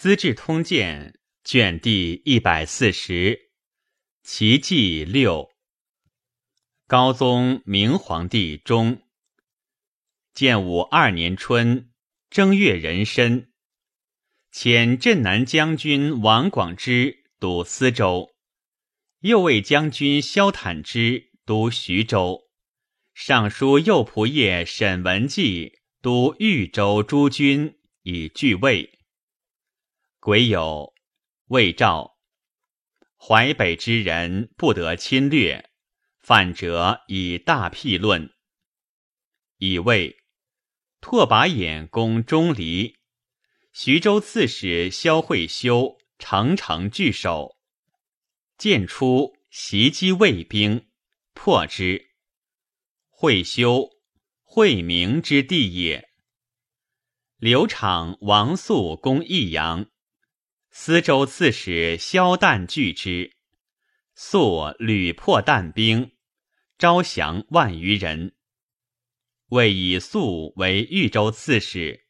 资治通鉴》卷第一百四十，奇迹六。高宗明皇帝中，建武二年春正月壬申，遣镇南将军王广之督司州，右卫将军萧坦之督徐州，尚书右仆射沈文季督豫州诸军以拒魏。癸有，魏诏：淮北之人不得侵略，犯者以大辟论。乙未，拓跋衍攻钟离，徐州刺史萧惠修乘城据守，见出袭击魏兵，破之。惠修，惠明之地也。刘昶、王肃攻益阳。司州刺史萧旦拒之，肃屡破旦兵，招降万余人。为以肃为豫州刺史。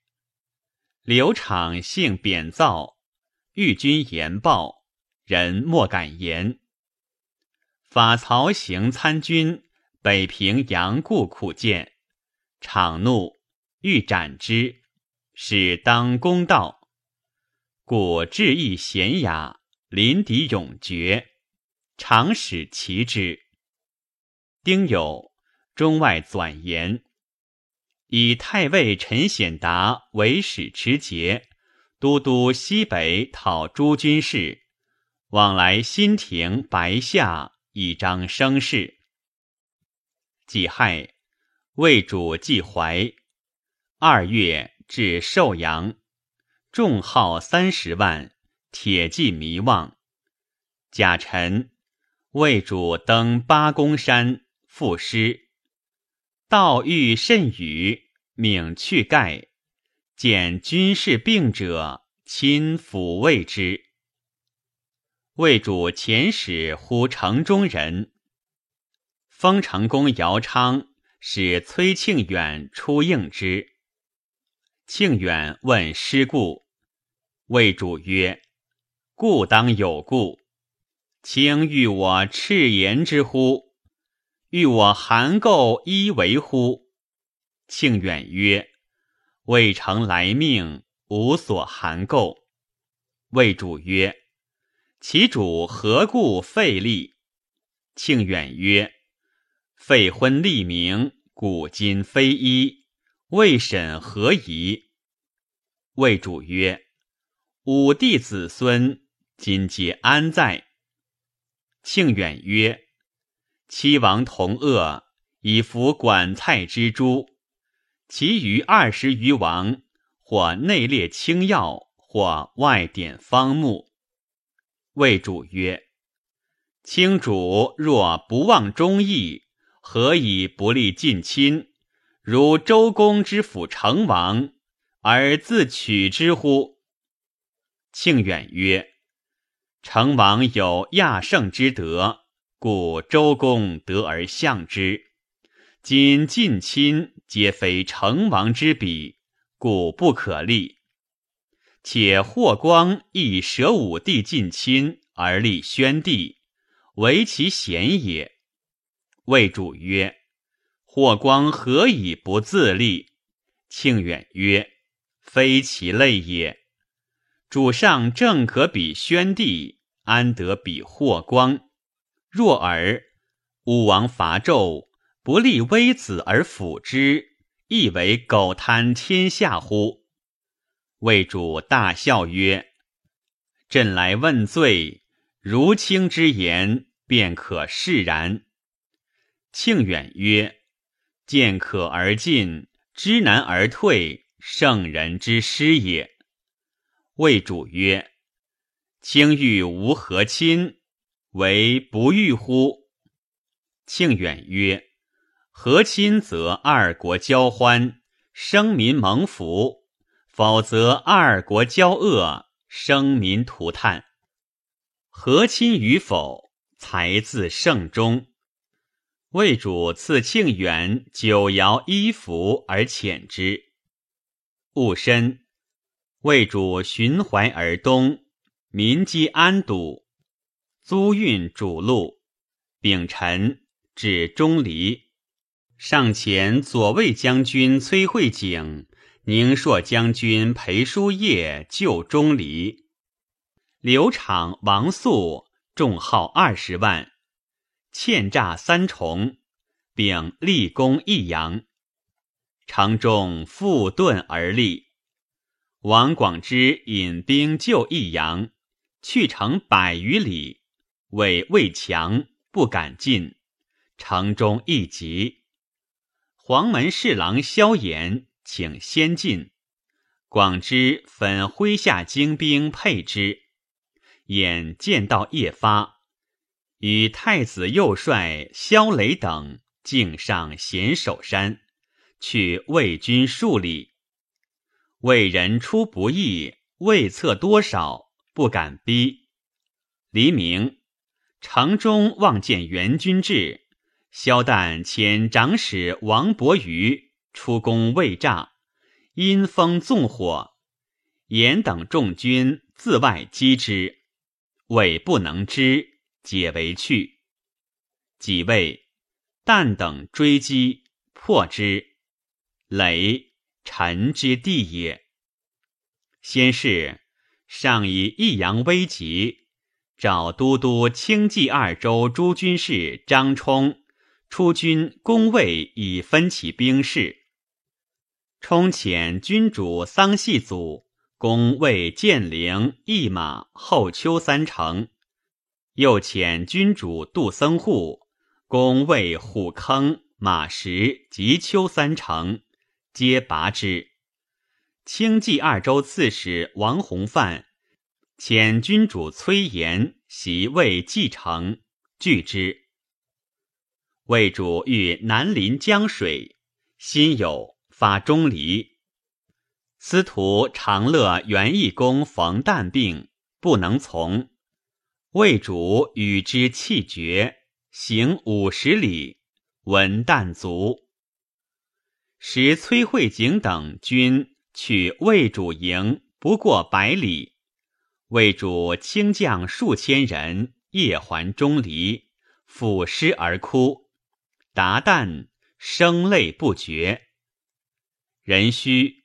刘昶性贬躁，豫军言暴，人莫敢言。法曹行参军北平杨固苦谏，昶怒，欲斩之，使当公道。故志义贤雅，临敌勇决，常使其之。丁酉，中外纂言，以太尉陈显达为使持节，都督西北讨诸军事，往来新亭、白下，以彰声势。己亥，魏主祭怀。二月，至寿阳。众号三十万，铁骑弥望。甲辰，魏主登八公山赋诗。道遇甚雨，命去盖。见军事病者，亲抚慰之。魏主遣使呼城中人。封城公姚昌使崔庆远出应之。庆远问师故，魏主曰：“故当有故。卿欲我赤言之乎？欲我含垢依为乎？”庆远曰：“未成来命，无所含垢。”魏主曰：“其主何故废立？”庆远曰：“废婚立名，古今非一。”魏审何疑？魏主曰：“武帝子孙今皆安在？”庆远曰：“七王同恶，以服管蔡之诸，其余二十余王，或内列清要，或外典方木。”魏主曰：“卿主若不忘忠义，何以不立近亲？”如周公之辅成王，而自取之乎？庆远曰：“成王有亚圣之德，故周公得而相之。今近亲皆非成王之比，故不可立。且霍光亦舍武帝近亲而立宣帝，为其贤也。”魏主曰。霍光何以不自立？庆远曰：“非其类也。主上正可比宣帝，安得比霍光？若尔，武王伐纣，不立微子而辅之，亦为苟贪天下乎？”魏主大笑曰：“朕来问罪，如卿之言，便可释然。”庆远曰。见可而进，知难而退，圣人之师也。魏主曰：“卿欲无和亲，为不欲乎？”庆远曰：“和亲则二国交欢，生民蒙福；否则二国交恶，生民涂炭。和亲与否，才自圣中。”魏主赐庆远九爻衣服而遣之。戊申，魏主循淮而东，民积安堵，租运主路，丙辰至钟离。上前左卫将军崔慧景、宁朔将军裴叔业救钟离。刘昶、王肃众号二十万，欠诈三重，并立功益阳。城中复遁而立。王广之引兵救益阳，去城百余里，为魏强，不敢进。城中一急，黄门侍郎萧衍请先进。广之分麾下精兵配之。眼见到夜发，与太子右帅萧雷等径上咸守山，去魏军数里。魏人出不意，未测多少，不敢逼。黎明，城中望见援军至，萧旦遣长史王伯瑜出攻魏诈，因风纵火，严等众军自外击之。魏不能知，解为去。几位旦等追击，破之。雷，臣之地也。先是，上以益阳危急，召都督清冀二州诸军事张冲出军攻魏，以分其兵势。冲遣军主桑系祖。攻魏建陵、义马、后丘三城，又遣军主杜僧户攻魏虎坑、马石、及丘三城，皆拔之。清冀二州刺史王弘范遣军主崔延袭魏蓟城，拒之。魏主欲南临江水，心有发钟离。司徒长乐元义公冯旦病，不能从，魏主与之气绝，行五十里，闻旦卒。时崔慧景等军去魏主营不过百里，魏主轻将数千人夜还钟离，抚尸而哭，达旦声泪不绝。壬戌。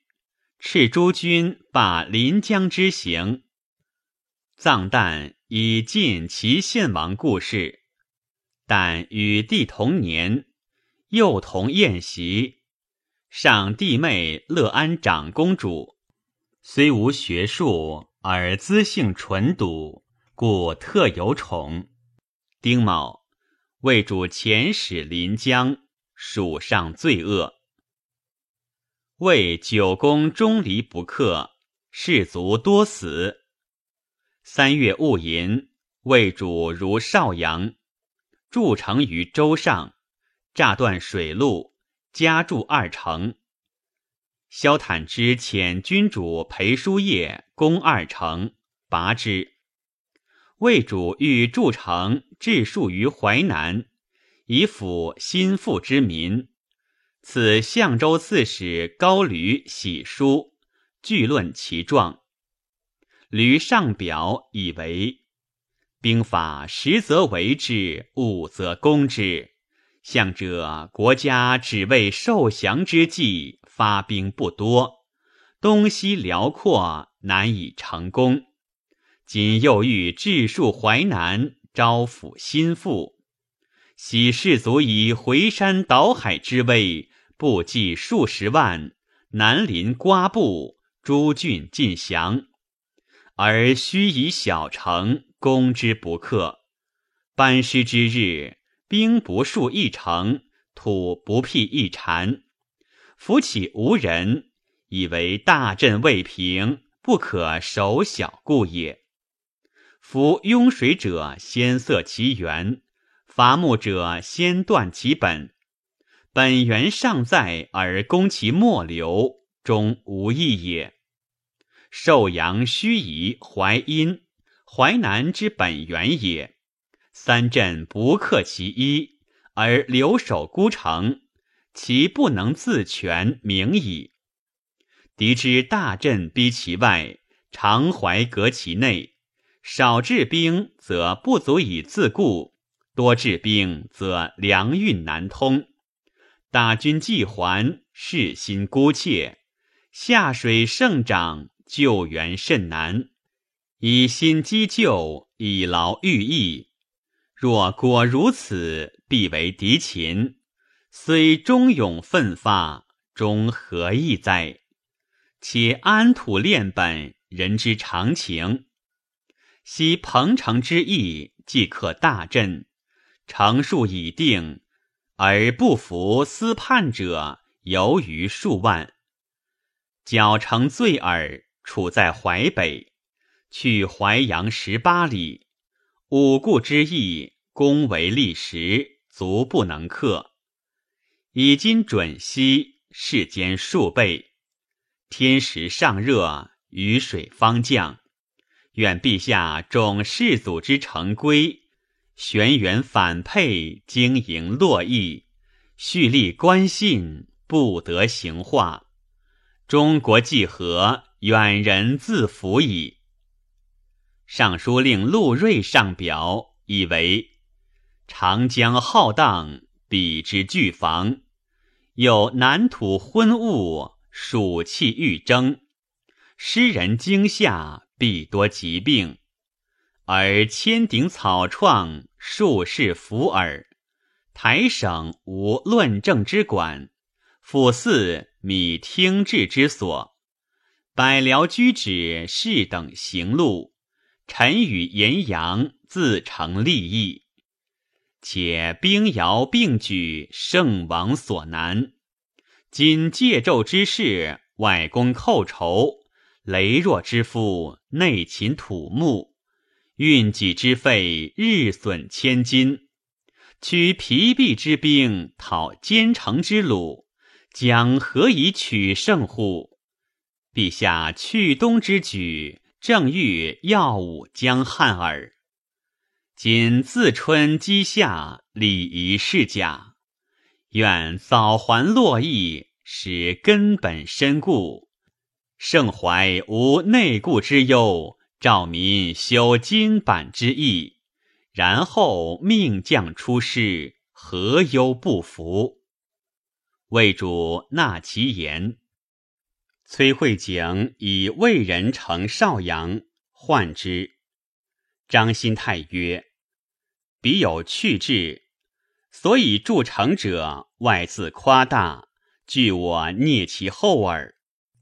赤诸军罢临江之行，葬旦以尽其献王故事。但与弟同年，幼同宴席。上弟妹乐安长公主，虽无学术，而资性纯笃，故特有宠。丁卯，魏主遣使临江，属上罪恶。为九宫钟离不克，士卒多死。三月戊寅，魏主如邵阳，筑城于州上，炸断水路，加筑二城。萧坦之遣军主裴叔业攻二城，拔之。魏主欲筑城，置戍于淮南，以抚心腹之民。此相州刺史高驴喜书，据论其状。驴上表以为兵法实则为之，武则攻之。相者国家只为受降之计，发兵不多，东西辽阔，难以成功。今又欲治戍淮南，招抚心腹，喜士卒以回山倒海之威。不计数十万，南临瓜埠，诸郡尽降，而须以小城攻之不克。班师之日，兵不数一城，土不辟一禅，夫岂无人？以为大阵未平，不可守小故也。夫拥水者先塞其源，伐木者先断其本。本源尚在，而攻其末流，终无益也。寿阳、盱眙、淮阴、淮南之本源也。三镇不克其一，而留守孤城，其不能自全，明矣。敌之大阵逼其外，常怀隔其内。少治兵则不足以自固，多治兵则粮运难通。大军既还，士心孤怯，下水胜长，救援甚难。以心积救，以劳御役。若果如此，必为敌秦。虽忠勇奋发，终何益哉？且安土练本，人之常情。昔彭城之役，即可大振，城数已定，而不服私叛者犹余数万。角城罪耳，处在淮北，去淮阳十八里，五固之役，攻为历时，足不能克。已今准西，世间数倍，天时尚热，雨水方降。愿陛下重世祖之成规，玄元反配，经营洛邑，蓄力关信，不得行化。中国既和，远人自服矣。尚书令陆睿上表，以为长江浩荡，彼之巨防，有南土昏雾，暑气欲蒸，诗人惊吓。必多疾病，而千顶草创，数世服耳。台省无论政之管，府寺米听治之所。百僚居止，士等行路，臣与言阳，自成利益。且兵摇并举，胜王所难。今借纣之事，外公寇仇。羸弱之父，内勤土木；运己之费，日损千金。取疲弊之兵，讨坚城之虏，将何以取胜乎？陛下去东之举，正欲耀武将汉耳。今自春积夏，礼仪是假。愿早还洛邑，使根本深固。盛怀无内顾之忧，兆民修金板之意，然后命将出师，何忧不服？魏主纳其言。崔慧景以魏人乘邵阳，患之。张新泰曰：“彼有去志，所以筑城者，外自夸大，据我聂其后耳。”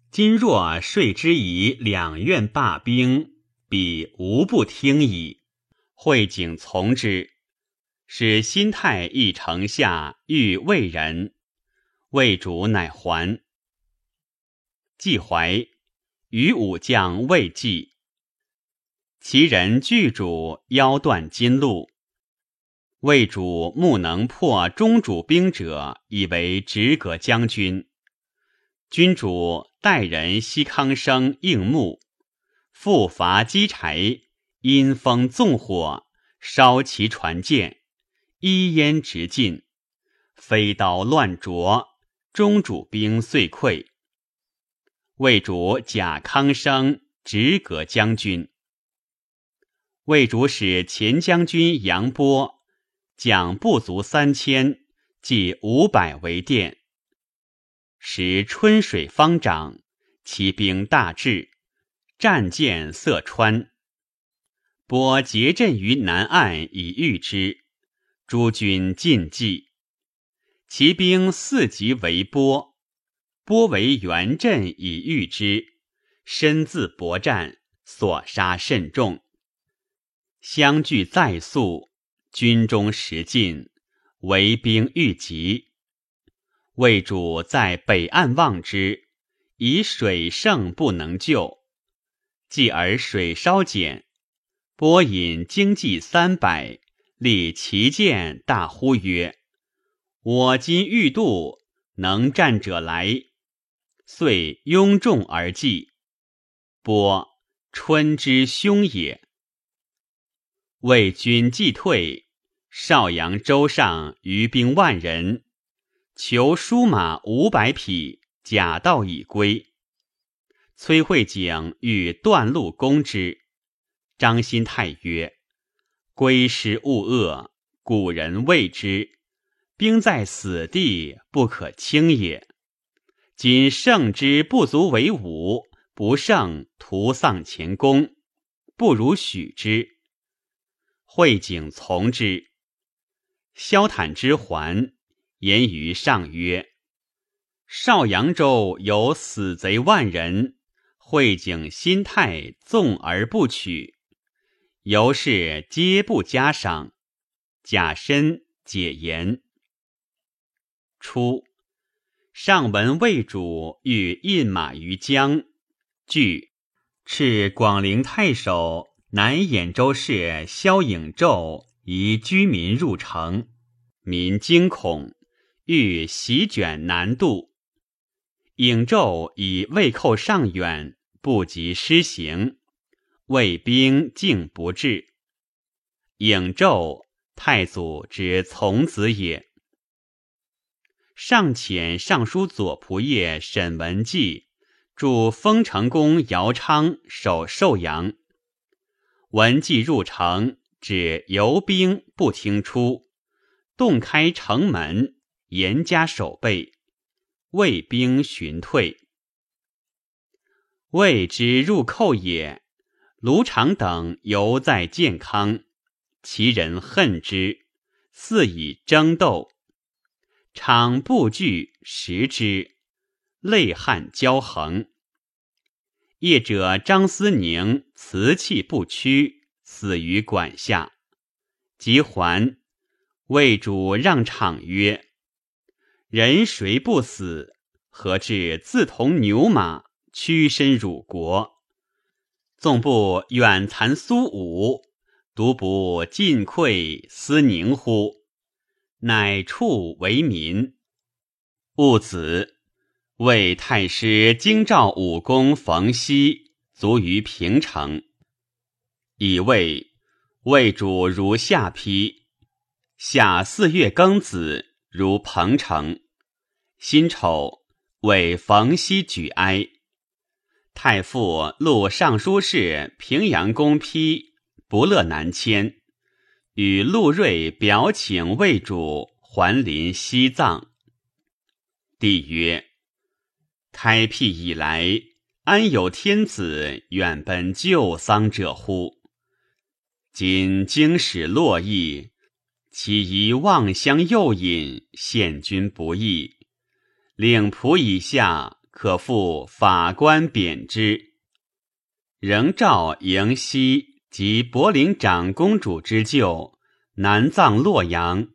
今若说之以两院罢兵，彼无不听矣。会景从之，使心态议城下，欲魏人，魏主乃还。季怀与武将魏济，其人拒主腰断金路。魏主目能破中主兵者，以为直阁将军。君主代人西康生应募，复伐积柴，因风纵火，烧其船舰，依烟直进，飞刀乱啄，中主兵遂溃。魏主贾康生直阁将军，魏主使前将军杨波将不足三千，计五百为殿。时春水方涨，其兵大至，战舰色川。波结阵于南岸以御之，诸军尽计。其兵四级围波，波为援阵以御之，身自搏战，所杀甚众。相距再速，军中食尽，围兵愈急。魏主在北岸望之，以水盛不能救，继而水稍减，波引经济三百，立旗舰，大呼曰：“我今欲渡，能战者来。”遂拥众而济。波春之凶也。魏军既退，邵阳州上余兵万人。求舒马五百匹，假道已归。崔慧景欲断路攻之，张新泰曰：“归师勿恶，古人谓之，兵在死地，不可轻也。今胜之不足为武，不胜徒丧前功，不如许之。”惠景从之。萧坦之还，言于上曰：“邵阳州有死贼万人，惠景心态纵而不取，由是皆不加赏。贾深解言。初，上闻魏主欲印马于江，据敕广陵太守南兖州事萧颖胄。”移居民入城，民惊恐，欲席卷南渡。颖胄以魏寇尚远，不及施行，魏兵竟不至。颖胄，太祖之从子也。上遣尚书左仆射沈文季助丰成公姚昌守寿阳。文季入城。指游兵不听出，洞开城门，严加守备，魏兵寻退。魏之入寇也，卢长等犹在建康，其人恨之，似以争斗。场不惧食之，泪汗交横。业者张思宁辞气不屈。死于管下，即还。魏主让场曰：“人谁不死？何至自同牛马，屈身辱国？纵不远残苏武，独不尽溃思宁乎？乃处为民。戊子，魏太师京兆武功冯熙卒于平城。”以为魏主如下邳，夏四月庚子如彭城，辛丑为冯熙举哀。太傅录尚书事平阳公批不乐南迁，与陆睿表请魏主还临西藏。帝曰：开辟以来，安有天子远奔旧丧者乎？今经使洛邑，其宜望乡诱引，献君不义。令仆以下可复法官贬之。仍召迎西及柏林长公主之舅，南葬洛阳。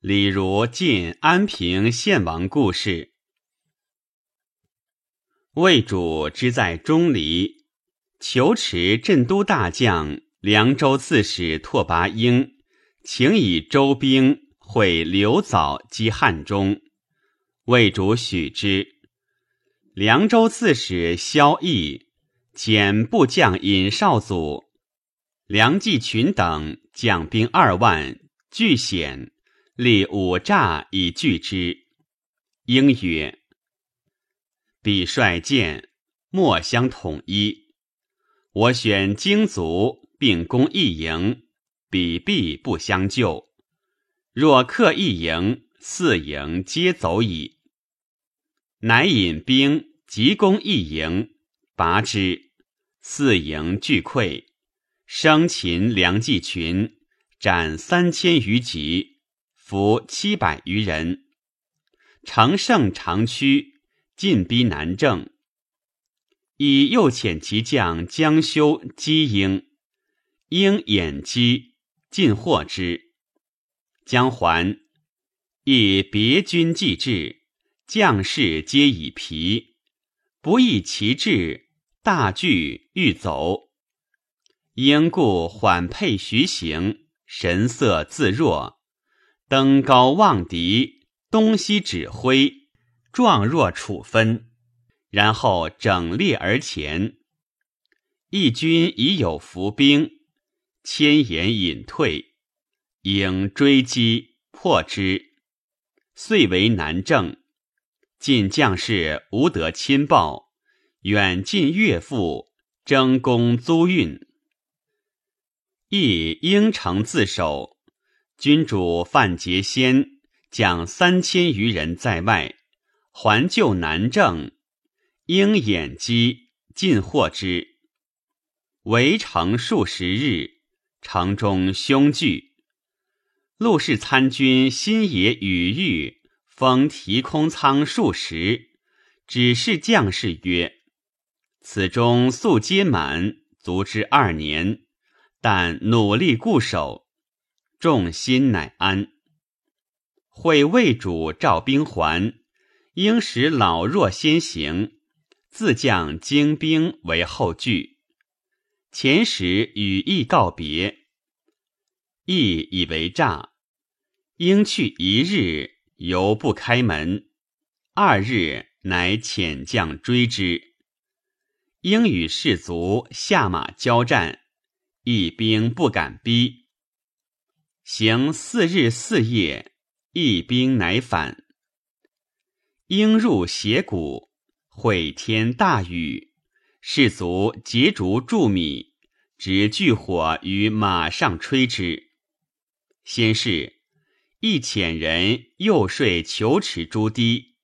李如晋安平献王故事。魏主之在钟离，求持镇都大将。凉州刺史拓跋英请以周兵会刘藻击汉中，魏主许之。凉州刺史萧绎遣部将尹少祖、梁继群等将兵二万据险，立五栅以拒之。应曰：“彼率剑，莫相统一。我选精卒。”并攻一营，彼必不相救。若克一营，四营皆走矣。乃引兵急攻一营，拔之，四营俱溃，生擒梁继群，斩三千余级，俘七百余人。乘胜长驱，进逼南郑。以右遣其将江修击营。应掩击，尽获之。将还，以别军既至，将士皆已疲，不意其志，大惧欲走。应故缓配徐行，神色自若，登高望敌，东西指挥，状若处分。然后整列而前，义军已有伏兵。千言隐退，应追击破之，遂为南郑。晋将士无得亲报，远近岳父，争功租运。亦应城自守，君主范杰先将三千余人在外，还救南郑，应掩击，尽获之。围城数十日，城中凶惧。陆氏参军新野羽玉封提空仓数十，指示将士曰：“此中素皆满，足之二年。”但努力固守，众心乃安。会魏主召兵还，应使老弱先行，自将精兵为后拒。前时与义告别，义以为诈。应去一日，犹不开门。二日，乃遣将追之。应与士卒下马交战。一兵不敢逼，行四日四夜，一兵乃返。应入斜谷，会天大雨，士卒截竹筑米，执炬火于马上吹之。先是，一遣人诱说求池诸堤，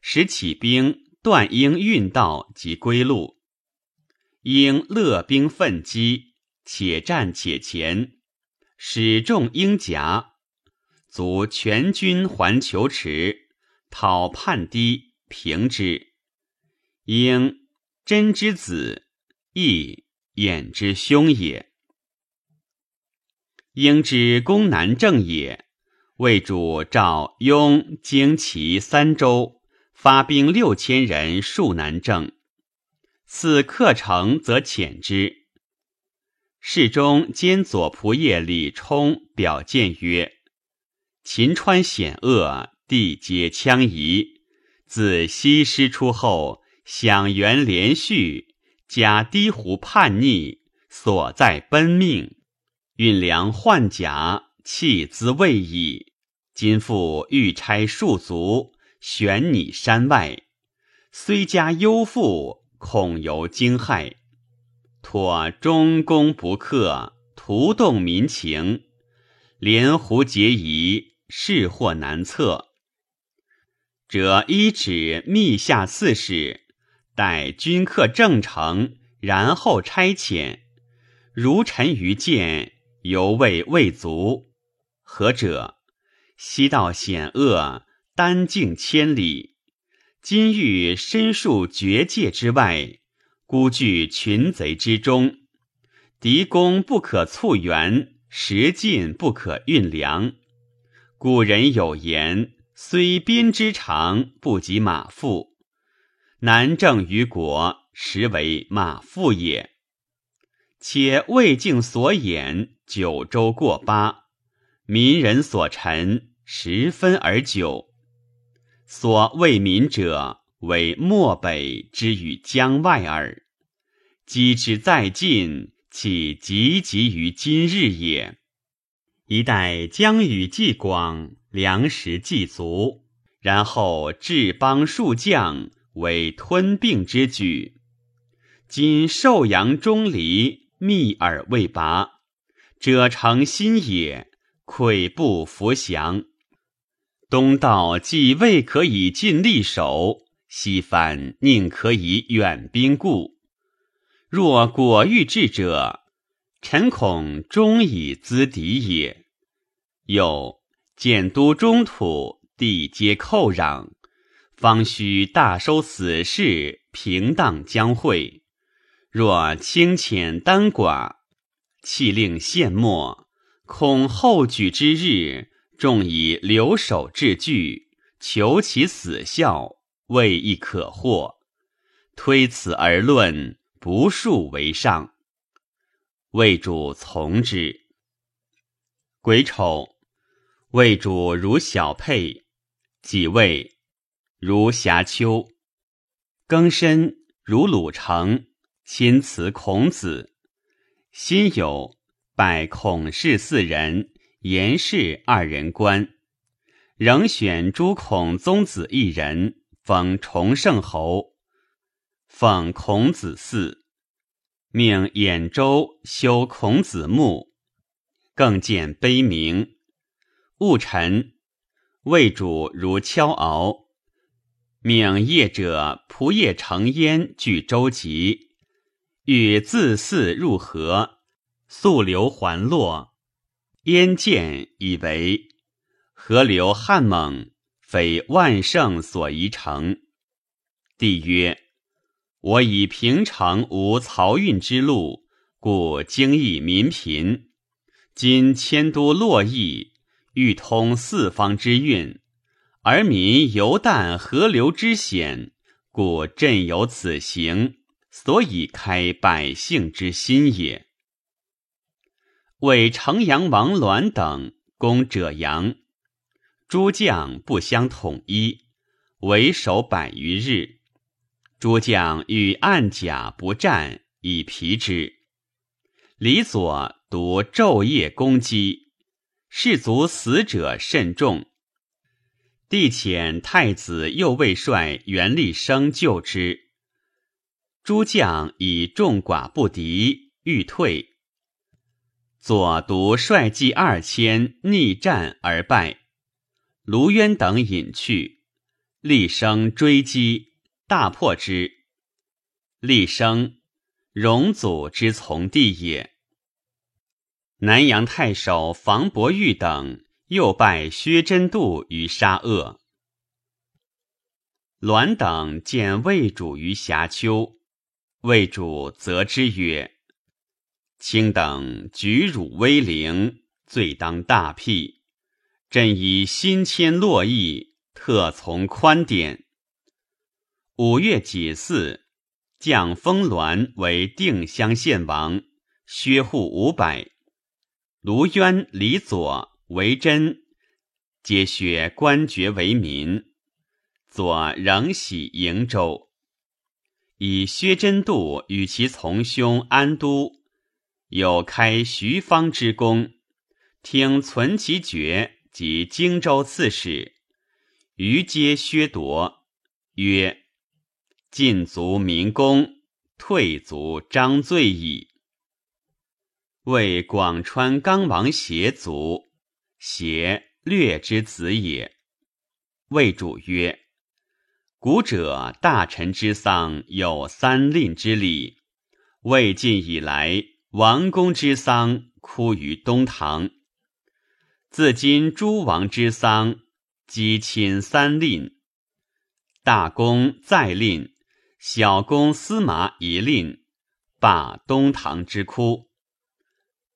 使起兵断应运道及归路。应乐兵奋击。且战且前，使众应甲，卒全军还求池，讨叛堤，平之。应真之子，亦衍之兄也。应之攻南郑也，魏主赵雍、荆、齐三州，发兵六千人戍南郑。此克城，则遣之。侍中兼左仆射李冲表谏曰：“秦川险恶，地皆羌夷。自西师出后，享元连续，假低湖叛逆，所在奔命，运粮换甲，弃资未已。今复欲差戍卒，悬拟山外，虽加忧妇，恐犹惊骇。”托中公不克，徒动民情，连胡结疑，事祸难测。者依旨密下刺史，待君客正成，然后差遣。如臣愚见，犹未未足。何者？西道险恶，单径千里，今欲深树绝界之外。孤据群贼之中，敌攻不可促援，时进不可运粮。古人有言：“虽鞭之长，不及马腹。”南郑于国，实为马腹也。且魏境所掩，九州过八，民人所陈，十分而久。所谓民者。为漠北之与江外耳，积之在晋，岂急急于今日也？一代江雨既广，粮食既足，然后治邦数将，为吞并之举。今寿阳钟离，密而未拔，者诚心也，愧不服降。东道既未可以尽力守。西番宁可以远兵固？若果欲至者，臣恐终以资敌也。又建都中土，地皆寇壤，方须大收死士，平荡江会。若轻浅单寡，弃令献没，恐后举之日，众以留守治据，求其死效。未亦可获，推此而论，不数为上。魏主从之。癸丑，魏主如小沛，己未，如瑕丘。庚申，如鲁成，亲辞孔子。辛酉，拜孔氏四人，严氏二人官，仍选诸孔宗子一人。封崇圣侯，奉孔子祀，命兖州修孔子墓，更建碑铭。戊辰，魏主如敲敖，命业者仆业成焉据舟楫，欲自祀入河，溯流还洛。燕见以为河流悍猛，非万乘所宜成。帝曰：“我以平城无漕运之路，故经益民贫。今迁都洛邑，欲通四方之运，而民犹惮河流之险，故朕有此行，所以开百姓之心也。”为城阳王栾等攻者阳，诸将不相统一，为守百余日。诸将欲暗甲不战，以疲之。李左独昼夜攻击，士卒死者甚众。帝遣太子右卫帅袁立生救之。诸将以众寡不敌，欲退。左独率骑二千逆战而败，卢渊等引去，厉声追击，大破之。厉声，荣祖之从弟也。南阳太守房伯玉等又拜薛真度于沙恶。栾等见魏主于峡丘，魏主责之曰。卿等举辱威灵，罪当大辟。朕以新迁洛邑，特从宽典。五月己巳，降封栾为定襄县王，削户五百。卢渊、李左、韦真皆削官爵为民。左仍喜瀛州，以薛真度与其从兄安都。有开徐方之功，听存其爵及荆州刺史，余皆削夺。曰：进足民功，退足张罪矣。为广川刚王协族，协略之子也。魏主曰：古者大臣之丧有三令之礼，魏晋以来。王公之丧，哭于东堂。自今诸王之丧，积亲三令：大公再令，小公司马一令，罢东堂之哭。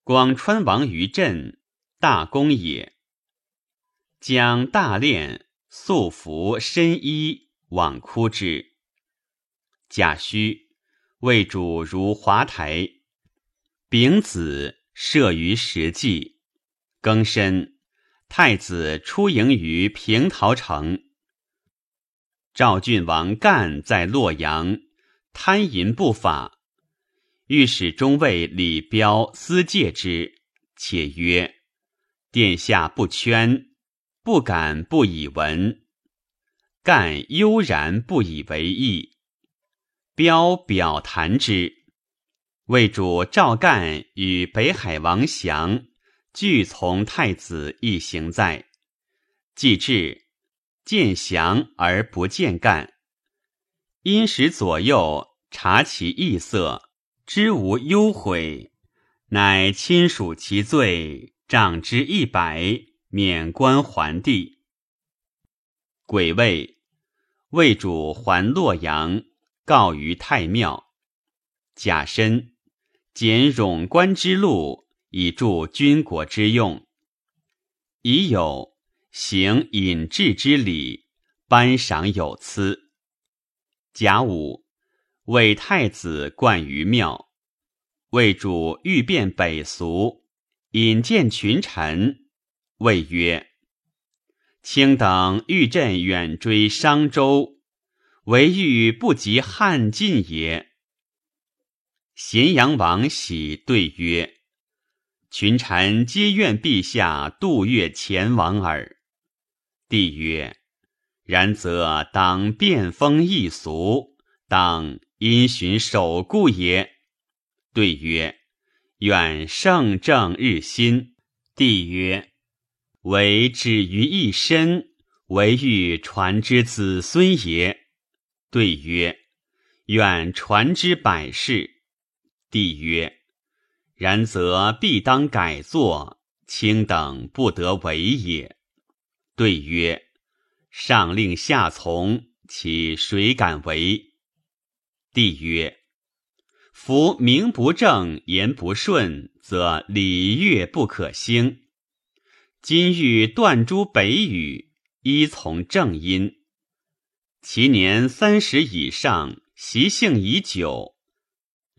广川王于镇，大公也。将大殓，素服深衣，往哭之。贾诩魏主如华台。丙子，设于石纪。庚申，太子出迎于平陶城。赵郡王干在洛阳，贪淫不法，御史中尉李彪私戒之，且曰：“殿下不圈，不敢不以闻。”干悠然不以为意。彪表谈之。魏主赵干与北海王祥，俱从太子一行在。既至，见祥而不见干，因使左右察其异色，知无忧悔，乃亲属其罪，杖之一百，免官还地。癸未，魏主还洛阳，告于太庙。甲申。减冗官之禄，以助军国之用。已有行隐志之礼，颁赏有司。甲午，为太子冠于庙。为主欲变北俗，引见群臣，谓曰：“卿等欲朕远追商周，唯欲不及汉晋也。”咸阳王喜对曰：“群臣皆愿陛下度月前往耳。”帝曰：“然则当变风易俗，当因循守故也。对曰：愿圣正日新。帝曰：唯止于一身，唯欲传之子孙也。对曰：愿传之百世。帝曰：然则必当改作，卿等不得为也。对曰：上令下从，其谁敢为？帝曰：夫名不正言不顺，则礼乐不可兴。今欲断诸北语，依从正音。其年三十以上，习性已久，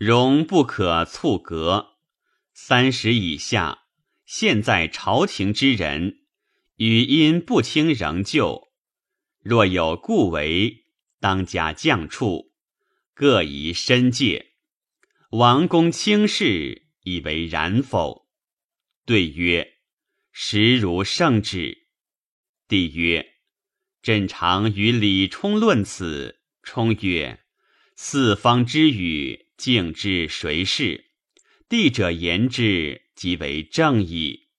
容不可促革；三十以下，现在朝廷之人，语音不清仍旧。若有故为，当加降处。各宜申戒。王公轻视，以为然否？对曰：“实如圣旨。”帝曰：“朕常与李冲论此。冲曰：‘四方之语，敬之谁是？帝者言之，即为正矣。’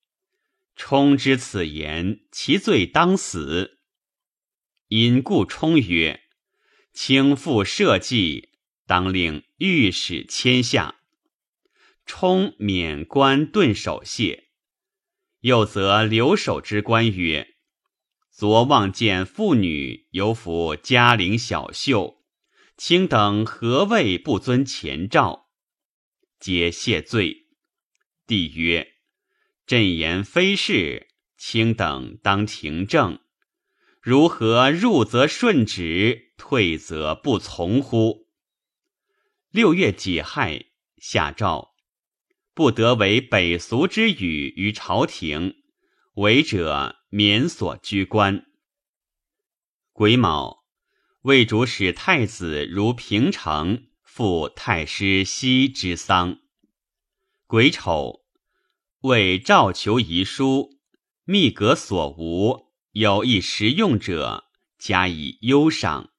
冲之此言，其罪当死。因故冲曰。”轻负社稷，当令御史迁下。冲免官顿守谢。又则留守之官曰：“昨望见妇女有抚嘉陵小袖，卿等何谓不遵前诏？”皆谢罪。帝曰：“朕言非是，卿等当停政。如何入则顺旨？”退则不从乎？六月己亥，下诏，不得为北俗之语于朝廷，违者免所居官。癸卯，魏主使太子如平城赴太师西之丧。癸丑，为诏求遗书，密阁所无，有一实用者，加以优赏。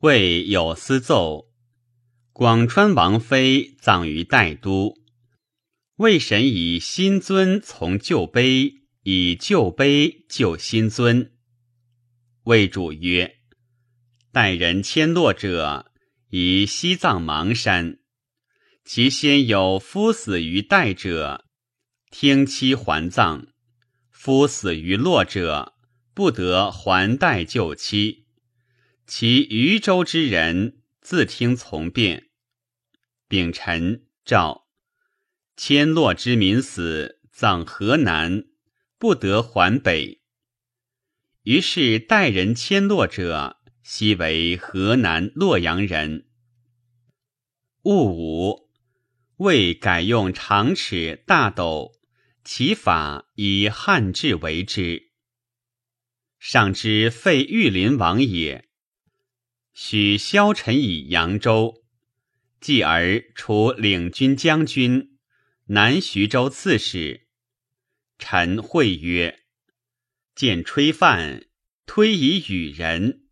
魏有司奏：广川王妃葬于代都，魏神以新尊从旧碑，以旧碑救新尊。魏主曰：“代人迁落者，以西藏邙山，其先有夫死于代者，听妻还葬；夫死于洛者，不得还代救妻。”其余州之人自听从便。丙辰，诏迁洛之民死，葬河南，不得还北。于是代人迁洛者，昔为河南洛阳人。戊午，未改用长尺大斗，其法以汉制为之。上之废玉林王也。许萧臣以扬州，继而除领军将军、南徐州刺史。臣会曰：“见吹范，推以与人。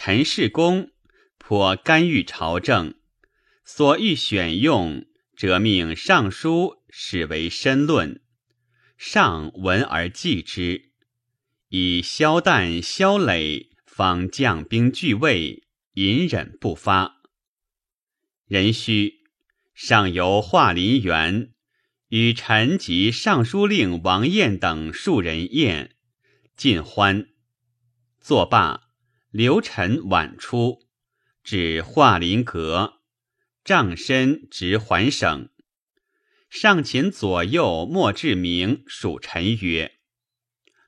陈世公颇干预朝政，所欲选用，则命尚书始为申论，上闻而记之，以萧旦、萧磊。”方将兵拒魏，隐忍不发。壬戌，上游华林园，与臣及尚书令王彦等数人宴，尽欢。作罢，留臣晚出，至华林阁，杖身直环省。上前左右莫志明属臣曰：“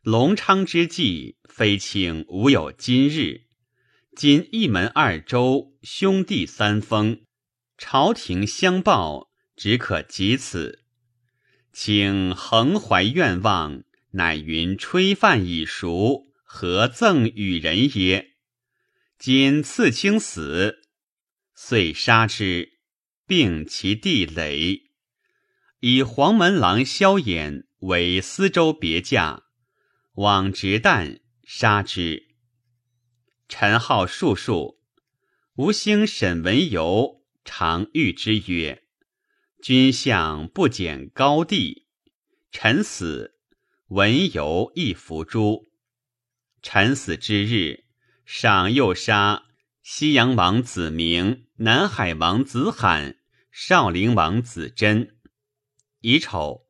隆昌之际。”非请无有今日。今一门二州，兄弟三封，朝廷相报，只可及此。请恒怀愿望，乃云吹范已熟，何赠与人耶？今赐卿死，遂杀之，并其地垒，以黄门郎萧衍为司州别驾，往直旦。杀之。陈浩数数，吴兴沈文游常谕之曰：“君相不减高帝，臣死，文游亦服诛。臣死之日，赏又杀西阳王子明、南海王子罕、少陵王子真。乙丑，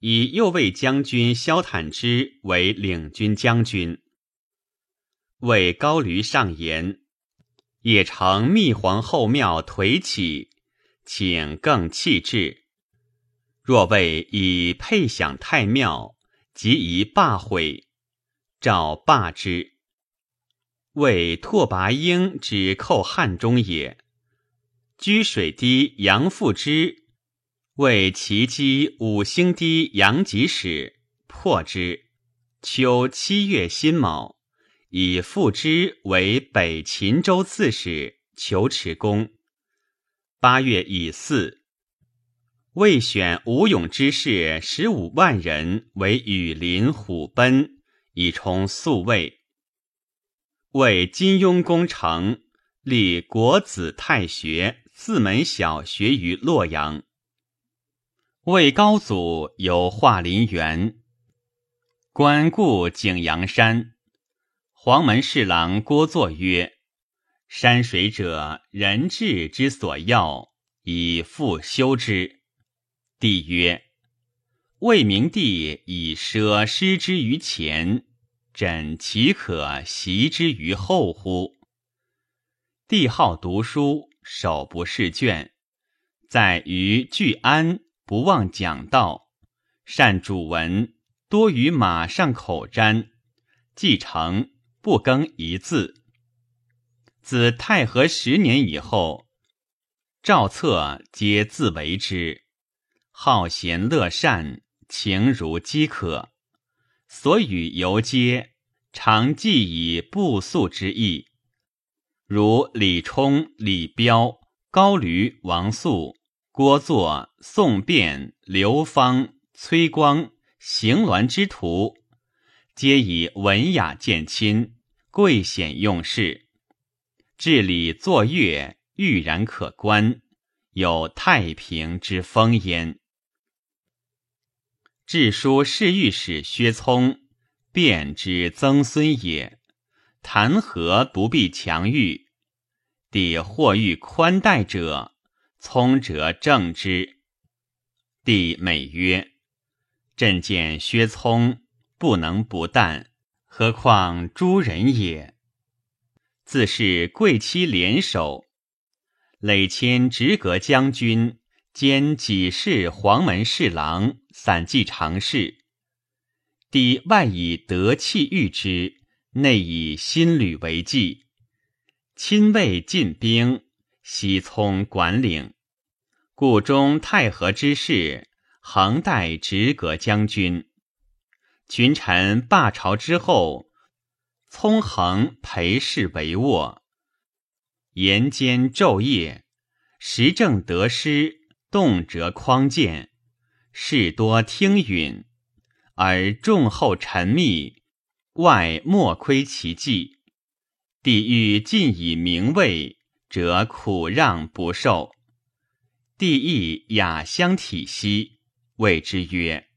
以右卫将军萧坦之为领军将军。为高驴上言。”也承密皇后庙颓起，请更弃置。若为以配享太庙，即宜罢毁，诏罢之。为拓跋英止寇汉中也。居水堤杨复之为齐击五星堤杨吉使，破之。秋七月辛卯。以复之为北秦州刺史，求持功。八月乙巳，未选吴勇之士十五万人为羽林虎贲，以充宿卫。为金庸工程，立国子太学四门小学于洛阳。魏高祖有华林园，观顾景阳山。黄门侍郎郭作曰：“山水者，人志之所要，以复修之。”帝曰：“魏明帝以奢施之于前，朕岂可习之于后乎？”帝好读书，手不释卷，在于聚安，不忘讲道，善主文，多于马上口占，继承。不更一字。自太和十年以后，赵策皆自为之，好贤乐善，情如饥渴。所与游皆常记以不速之意，如李冲、李彪、高驴、王肃、郭作、宋卞、刘芳、崔光、行鸾之徒。皆以文雅见亲，贵显用事，治理作乐，郁然可观，有太平之风焉。治书侍御史薛聪，便之曾孙也，谈何不必强欲？帝或欲宽待者，聪者正之。帝美曰：“朕见薛聪。”不能不惮，何况诸人也？自是贵戚联手，累迁直阁将军，兼己事黄门侍郎，散记常事。帝外以德气御之，内以心履为纪。亲卫进兵，西聪管领。故中太和之事，恒代直阁将军。群臣罢朝之后，聪恒陪侍帷幄，言间昼夜，时政得失，动辄匡谏，事多听允，而众后沉密，外莫窥其迹。帝欲尽以名位，则苦让不受。帝亦雅相体息，谓之曰。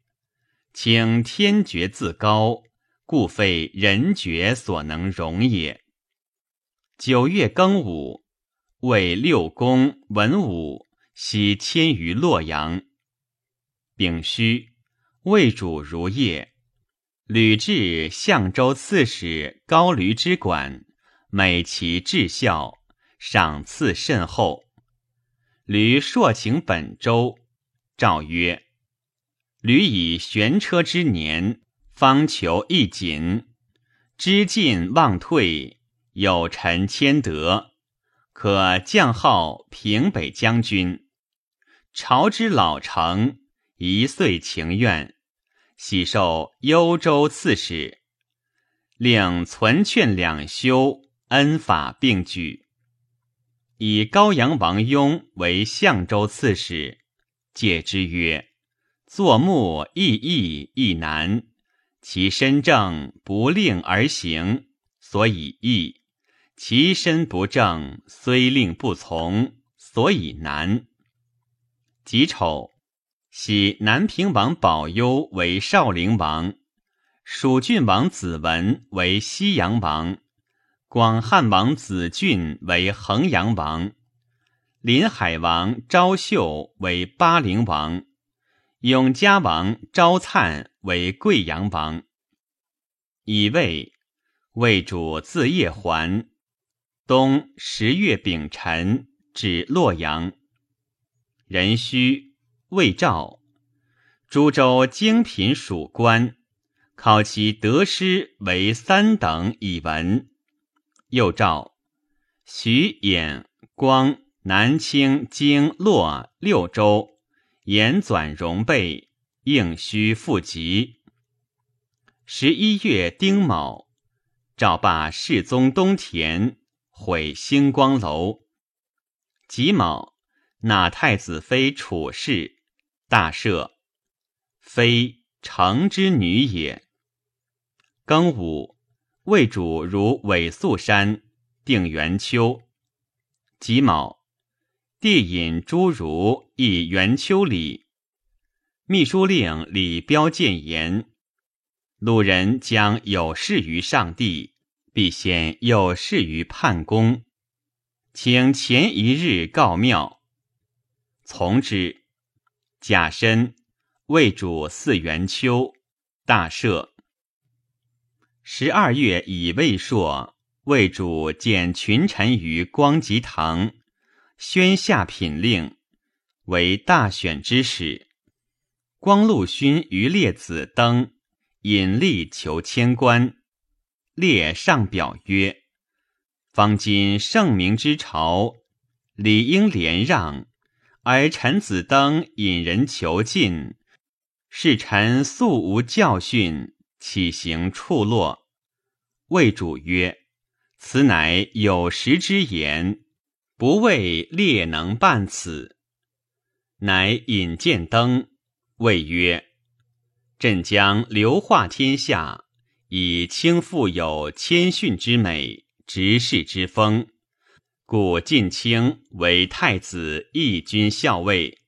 请天爵自高，故非人爵所能容也。九月庚午，为六公文武悉迁于洛阳。丙戌，魏主如夜，吕雉相州刺史高驴之管，美其至孝，赏赐甚厚。吕朔请本州，诏曰。吕以悬车之年，方求一锦，知进忘退，有臣谦德，可降号平北将军。朝之老成，一岁情愿，喜受幽州刺史，令存劝两修，恩法并举，以高阳王雍为相州刺史，戒之曰。作木亦易亦难，其身正不令而行，所以易。其身不正，虽令不从，所以难。己丑，喜南平王保佑为少陵王，蜀郡王子文为西阳王，广汉王子俊为衡阳王，临海王昭秀为巴陵王，永嘉王昭粲为贵阳王。乙未，魏主自夜还，冬十月丙辰，至洛阳。壬戌，魏赵，诸州精品属官，考其得失为三等以闻。又诏徐兖光南清京洛六州严纂容备，应须复籍。十一月丁卯，诏罢世宗东田，毁星光楼。己卯，纳太子妃楚氏，大赦。非成之女也。庚午，魏主如尾宿山，定元秋。己卯，帝引诸儒议元秋礼。秘书令李彪谏言。鲁人将有事于上帝，必先有事于判公，请前一日告庙，从之。甲申，魏主四元秋，大赦。十二月乙未朔，魏主见群臣于光极堂，宣下品令，为大选之始。光禄勋于列子登。引力求迁官，列上表曰：“方今圣明之朝，理应连让，而臣子登引人囚禁，是臣素无教训，岂行处落？”魏主曰：“此乃有识之言，不为列能办此。”乃引荐登，谓曰。朕将流化天下，以轻富有谦逊之美，执事之风，故晋卿为太子义军校尉，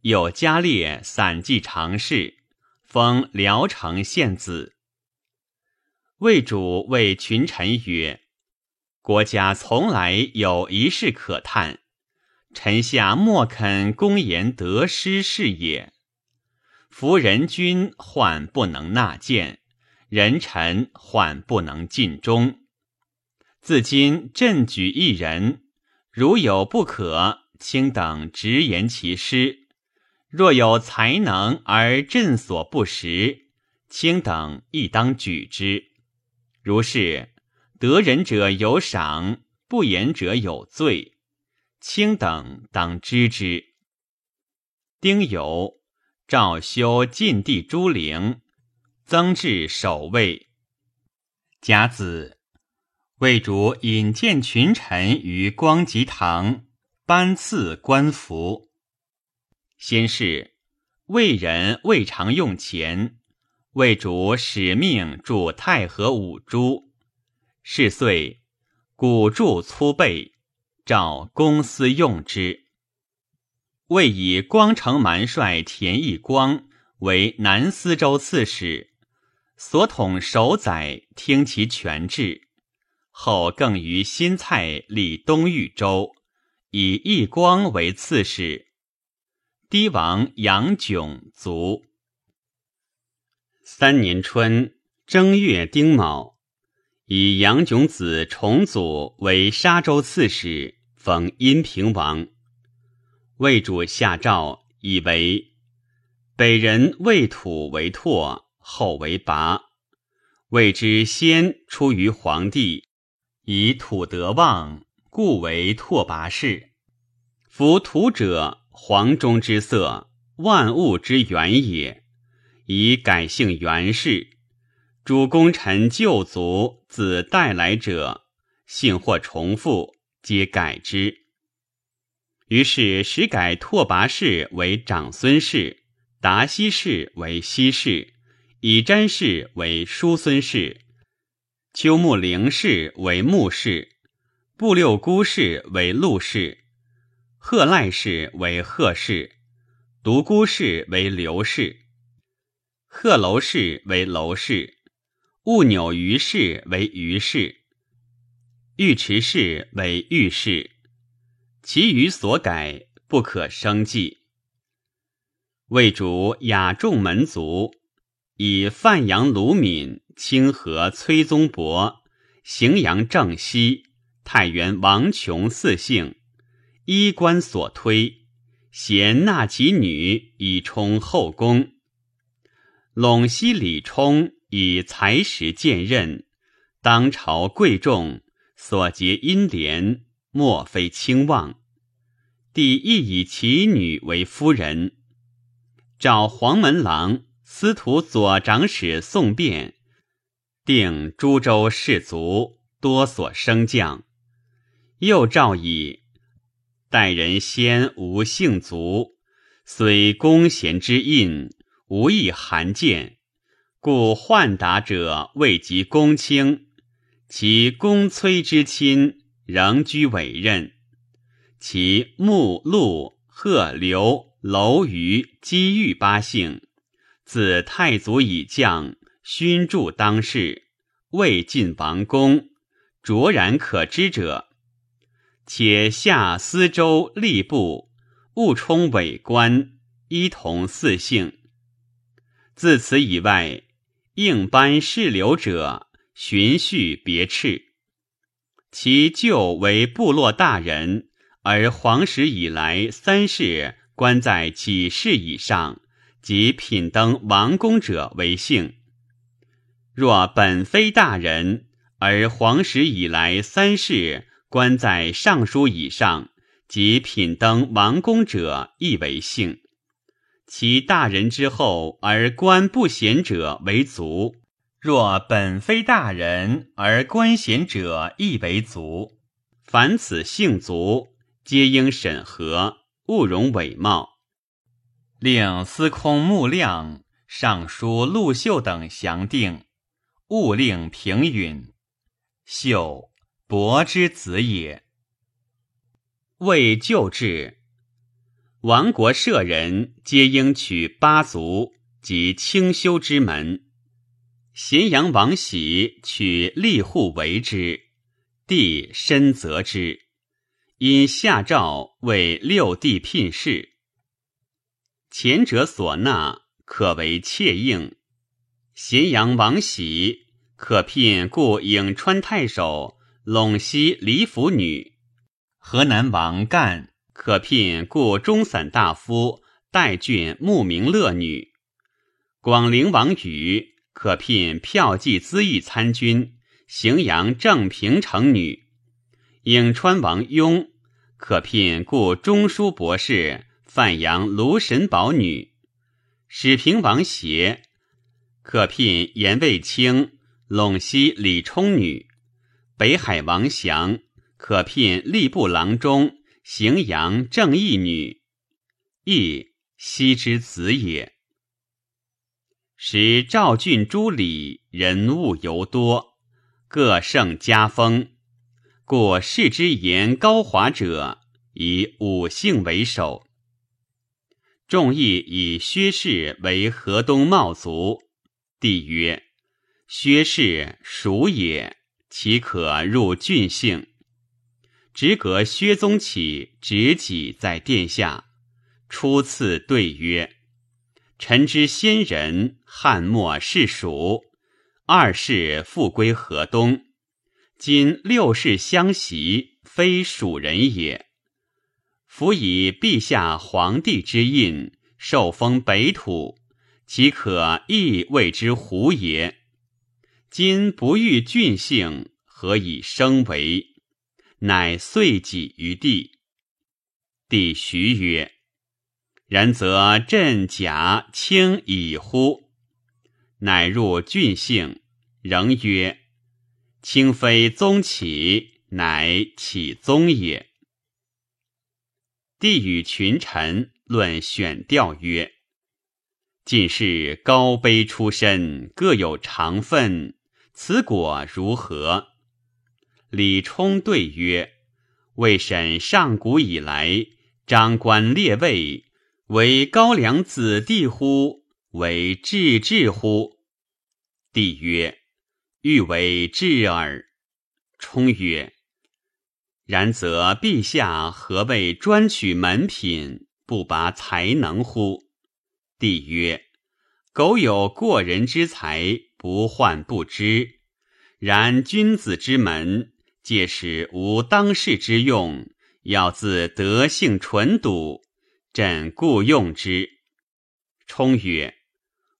有加列散骑常侍，封聊城县子。魏主谓群臣曰：“国家从来有一事可叹，臣下莫肯公言得失是也。”夫人君患不能纳谏，人臣患不能尽忠。自今朕举一人，如有不可，卿等直言其师；若有才能而朕所不识，卿等亦当举之。如是，得人者有赏，不言者有罪。卿等当知之。丁酉。诏修晋地诸陵，增置守卫。甲子，魏主引荐群臣于光极堂，颁赐官服。先是，魏人未常用钱，魏主使命铸太和五铢。是岁，古铸粗备，召公司用之。魏以光城蛮帅田义光为南司州刺史，所统守宰，听其权制。后更于新蔡立东豫州，以义光为刺史。堤王杨炯卒。三年春正月丁卯，以杨炯子重祖为沙州刺史，封阴平王。魏主下诏，以为北人魏土为拓，后为拔。谓之先出于皇帝，以土得旺，故为拓跋氏。夫土者，黄中之色，万物之源也。以改姓袁氏，主功臣旧族子带来者，姓或重复，皆改之。于是始改拓跋氏为长孙氏，达西氏为西氏，以詹氏为叔孙氏，丘木陵氏为穆氏，布六姑氏为陆氏，贺赖氏为贺氏，独孤氏为刘氏，贺楼氏为楼氏，兀纽于氏为于氏，尉迟氏为尉氏。其余所改不可生计。魏主雅众门族，以范阳卢敏、清河崔宗伯、荥阳郑熙。太原王琼四姓，衣冠所推，贤纳其女以充后宫。陇西李冲以才识见任，当朝贵重，所结姻联，莫非轻望。帝亦以其女为夫人。召黄门郎、司徒左长史宋辩，定诸州士卒多所升降。又诏以待人先无姓族，虽公贤之印，无益罕见，故宦达者未及公卿，其公崔之亲仍居委任。其穆陆贺刘楼虞姬玉八姓，自太祖以降，勋著当世，未尽王公，卓然可知者。且下司州吏部务充委官，一同四姓。自此以外，应班世流者，循序别斥。其舅为部落大人，而皇始以来三世官在几世以上，即品登王公者为姓。若本非大人，而皇室以来三世。官在尚书以上，及品登王公者，亦为姓；其大人之后而官不贤者为族。若本非大人而官贤者，亦为族。凡此姓族，皆应审核，勿容伪冒。令司空穆亮、尚书陆秀等详定，勿令平允。秀。伯之子也。为旧制，亡国舍人皆应取八族及清修之门。咸阳王喜取吏户为之，帝深责之，因下诏为六帝聘事。前者所纳，可为妾应。咸阳王喜可聘故颍川太守。陇西李府女，河南王干可聘故中散大夫代郡牧名乐女，广陵王宇可聘票骑资议参军荥阳正平城女，颍川王雍可聘故中书博士范阳卢神宝女，始平王协可聘颜卫卿陇西李冲女。北海王祥可聘吏部郎中荥阳正义女，亦西之子也。时赵郡诸里人物尤多，各盛家风，故世之言高华者，以五姓为首。众议以薛氏为河东茂族，帝曰：“薛氏属也。”岂可入郡姓？直阁薛宗起执戟在殿下，初次对曰：“臣之先人汉末世蜀，二世复归河东，今六世相袭，非蜀人也。夫以陛下皇帝之印，受封北土，岂可亦谓之胡也？”今不遇郡姓，何以生为？乃遂己于地。帝徐曰：“然则朕假轻矣乎？”乃入郡姓，仍曰：“卿非宗起，乃起宗也。”帝与群臣论选调曰：“进士高卑出身，各有长分。”此果如何？李冲对曰：“未审上古以来，张官列位，为高粱子弟乎？为至至乎？”帝曰：“欲为至耳。”冲曰：“然则陛下何谓专取门品，不拔才能乎？”帝曰：“苟有过人之才，不患不知。然君子之门。”皆是无当世之用，要自德性纯笃，朕故用之。冲曰：“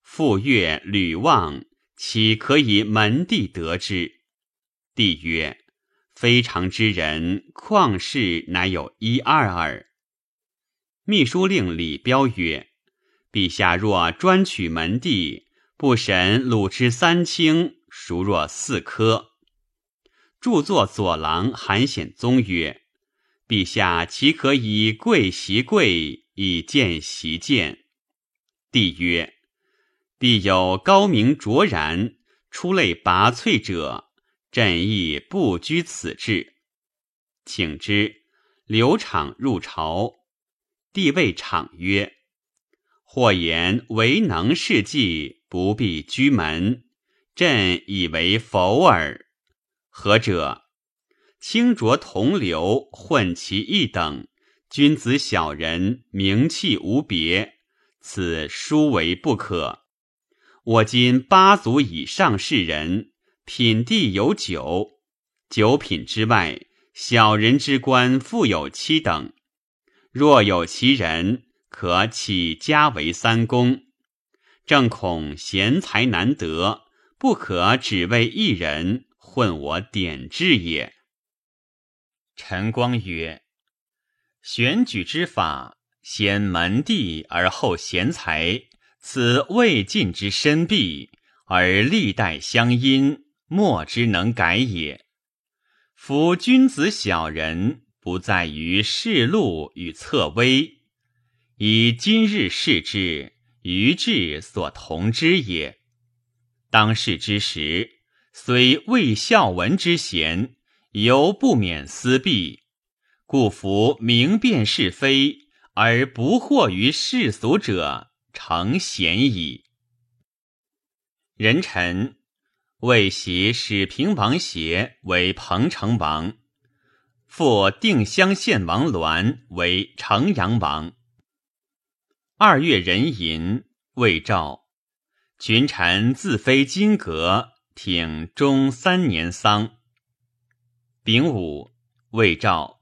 傅说、吕望，岂可以门第得之？”帝曰：“非常之人，旷世乃有一二耳。”秘书令李彪曰：“陛下若专取门第，不审鲁之三卿，孰若四科？”著作左郎韩显宗曰：“陛下岂可以贵袭贵，以贱袭贱？”帝曰：“必有高明卓然、出类拔萃者，朕亦不拘此志。”请之。刘敞入朝，帝谓敞曰：“或言唯能事迹，不必居门，朕以为否耳。”何者？清浊同流，混其一等，君子小人，名气无别，此殊为不可。我今八族以上士人，品地有九，九品之外，小人之官复有七等。若有其人，可起家为三公。正恐贤才难得，不可只为一人。混我典制也。陈光曰：“选举之法，先门第而后贤才，此未尽之深弊，而历代相因，莫之能改也。夫君子小人，不在于世禄与侧威，以今日视之，于志所同之也。当世之时。”虽未孝文之贤，犹不免私弊，故夫明辨是非而不惑于世俗者，成贤矣。人臣未袭始平王协为彭城王，复定襄县王栾为城阳王。二月壬寅，魏诏群臣自非金阁。挺中三年丧。丙午，未诏，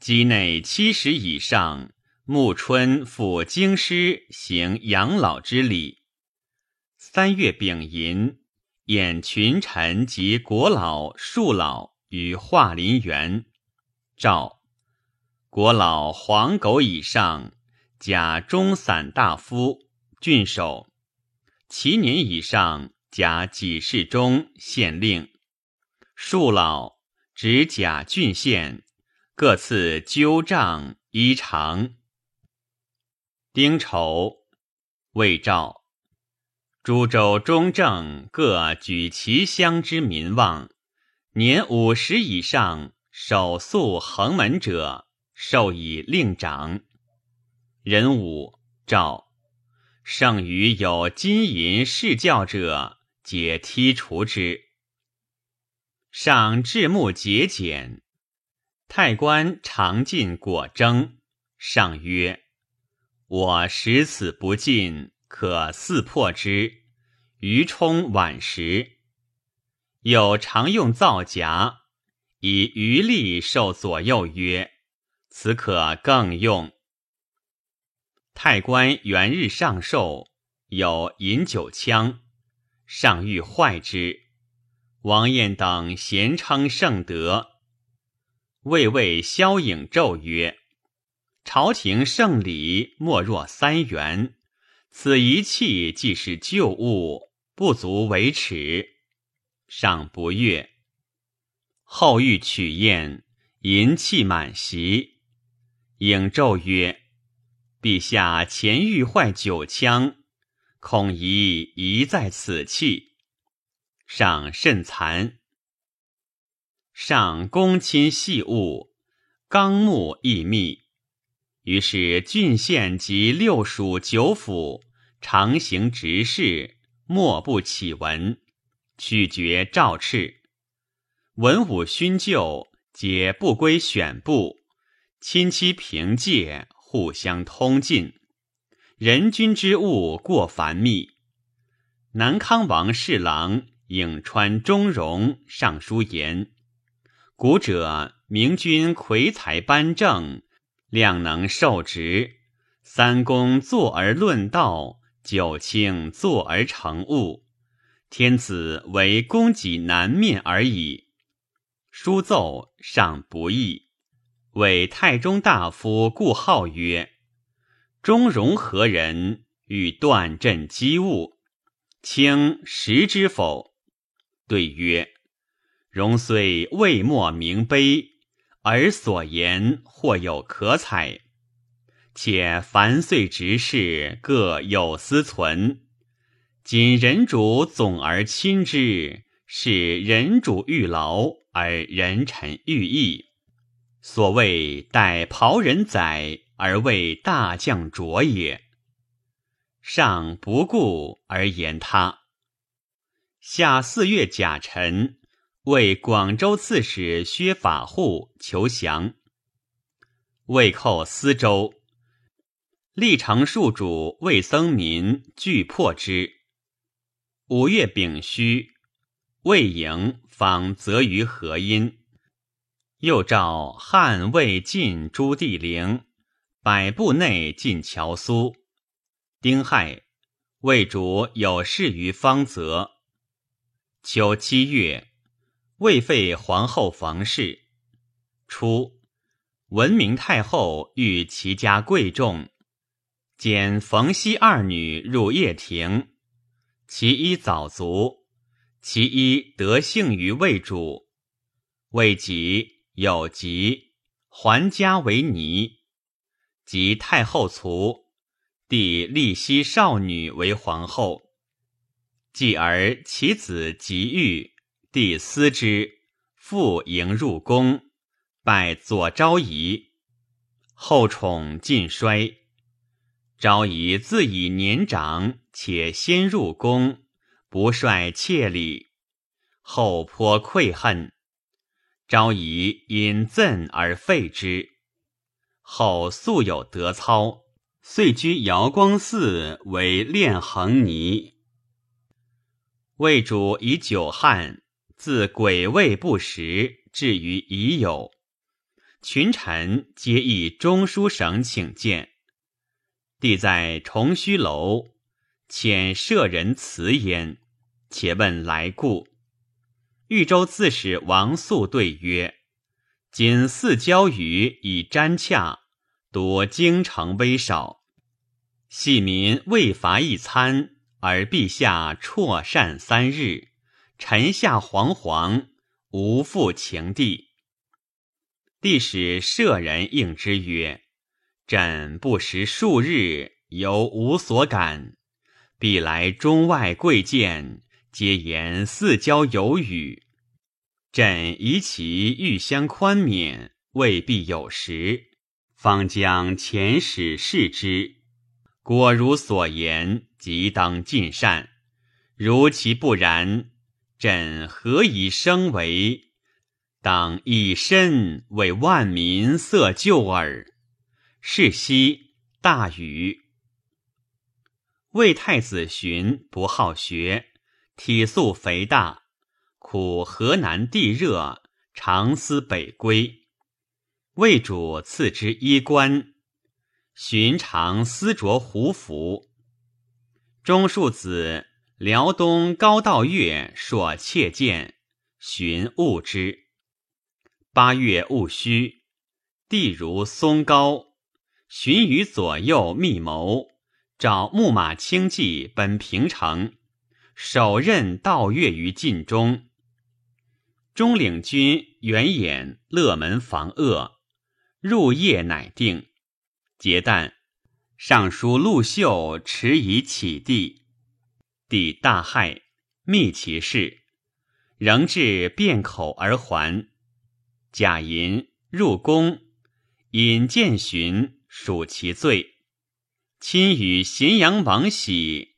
畿内七十以上，暮春赴京师行养老之礼。三月丙寅，宴群臣及国老、庶老于华林园。诏：国老黄狗以上，甲中散大夫、郡守；其年以上。甲己世中县令，庶老指甲郡县，各赐鸠杖衣裳。丁丑，未诏，诸州中正各举其乡之民望，年五十以上守宿横门者，授以令长。壬午，诏剩余有金银侍教者。皆剔除之。上至木节俭，太官常进果征。上曰：“我食此不尽，可四破之。”余充晚时，有常用皂荚，以余力受左右曰：“此可更用。”太官元日上寿，有饮酒枪。上欲坏之，王晏等咸称圣德。魏魏萧颖奏曰：“朝廷圣礼莫若三元，此一器既是旧物，不足为耻。”上不悦。后欲取宴，银器满席。颖奏曰：“陛下前欲坏酒枪。”恐疑疑在此器，上甚惭。上公亲细务，纲目亦密。于是郡县及六属九府常行直事，莫不启文，取决诏敕。文武勋旧皆不归选部，亲戚凭借互相通进。人君之务过繁密。南康王侍郎颍川中荣上书言：古者明君魁才颁政，量能受职；三公坐而论道，九卿坐而成务。天子为供给南面而已。书奏尚不易，谓太中大夫顾浩曰。中荣何人欲断朕机务？卿识之否？对曰：荣虽未莫明碑，而所言或有可采。且凡岁执事各有私存，今人主总而亲之，是人主欲劳而人臣欲义。所谓待袍人宰。而为大将卓也，上不顾而言他。下四月甲辰，为广州刺史薛法护求降，魏寇司州，历城戍主魏僧民拒破之。五月丙戌，魏营方择于河阴，又召汉魏晋诸帝陵。百步内进乔苏，丁亥，魏主有事于方泽。秋七月，魏废皇后冯氏。初，文明太后欲其家贵重，兼冯熙二女入掖庭，其一早卒，其一得幸于魏主。魏己有疾，还家为尼。及太后卒，帝立熙少女为皇后。继而其子即愈，帝思之，复迎入宫，拜左昭仪。后宠尽衰，昭仪自以年长，且先入宫，不率妾礼，后颇愧恨。昭仪因赠而废之。后素有德操，遂居瑶光寺为练衡尼。魏主以久旱，自鬼未不食，至于已有。群臣皆以中书省请见。帝在崇虚楼，遣舍人辞焉，且问来故。豫州刺史王肃对曰：“今四交羽以瞻洽。”多京城微少，系民未伐一餐，而陛下辍善三日，臣下惶惶，无复情地。帝使舍人应之曰：“朕不食数日，犹无所感。必来中外贵贱，皆言四交有雨。朕疑其欲相宽免，未必有时。”方将遣使视之，果如所言，即当尽善。如其不然，朕何以生为？当以身为万民色救耳。是夕大雨。魏太子荀不好学，体素肥大，苦河南地热，常思北归。魏主赐之衣冠，寻常丝着胡服。中庶子辽东高道月，所窃见，寻物之。八月戊戌，地如松高，寻于左右密谋，找木马轻骑奔平城，首任道岳于晋中。中领军援眼乐门防鄂。入夜乃定，结旦，尚书陆秀迟疑起地，帝大骇，密其事，仍至汴口而还。贾银入宫，引见寻，属其罪。亲与咸阳王喜，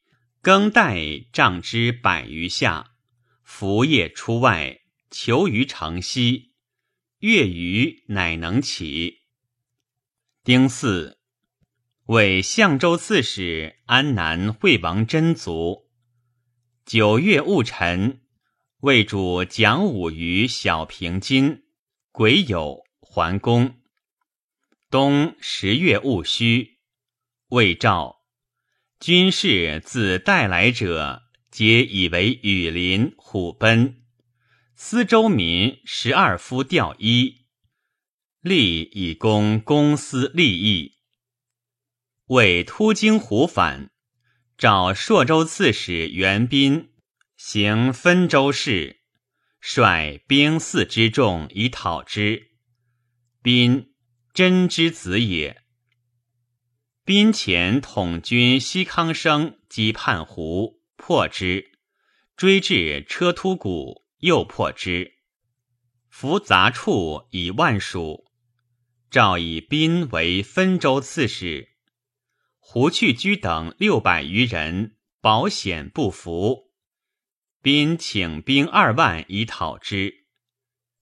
更代帐之百余下，伏夜出外，求于城西。月余乃能起。丁巳，为相州刺史安南惠王真卒。九月戊辰，魏主讲武于小平津，癸酉还宫。冬十月戊戌。魏赵军士自带来者，皆以为羽林虎贲。司州民十二夫调一，立以供公司利益。为突经胡反，召朔州刺史袁彬行分州事，率兵四之众以讨之。彬真之子也。宾前统军西康生击叛胡，破之，追至车突谷，又破之。伏杂处以万数，诏以宾为分州刺史。胡去居等六百余人，保险不服。宾请兵二万以讨之，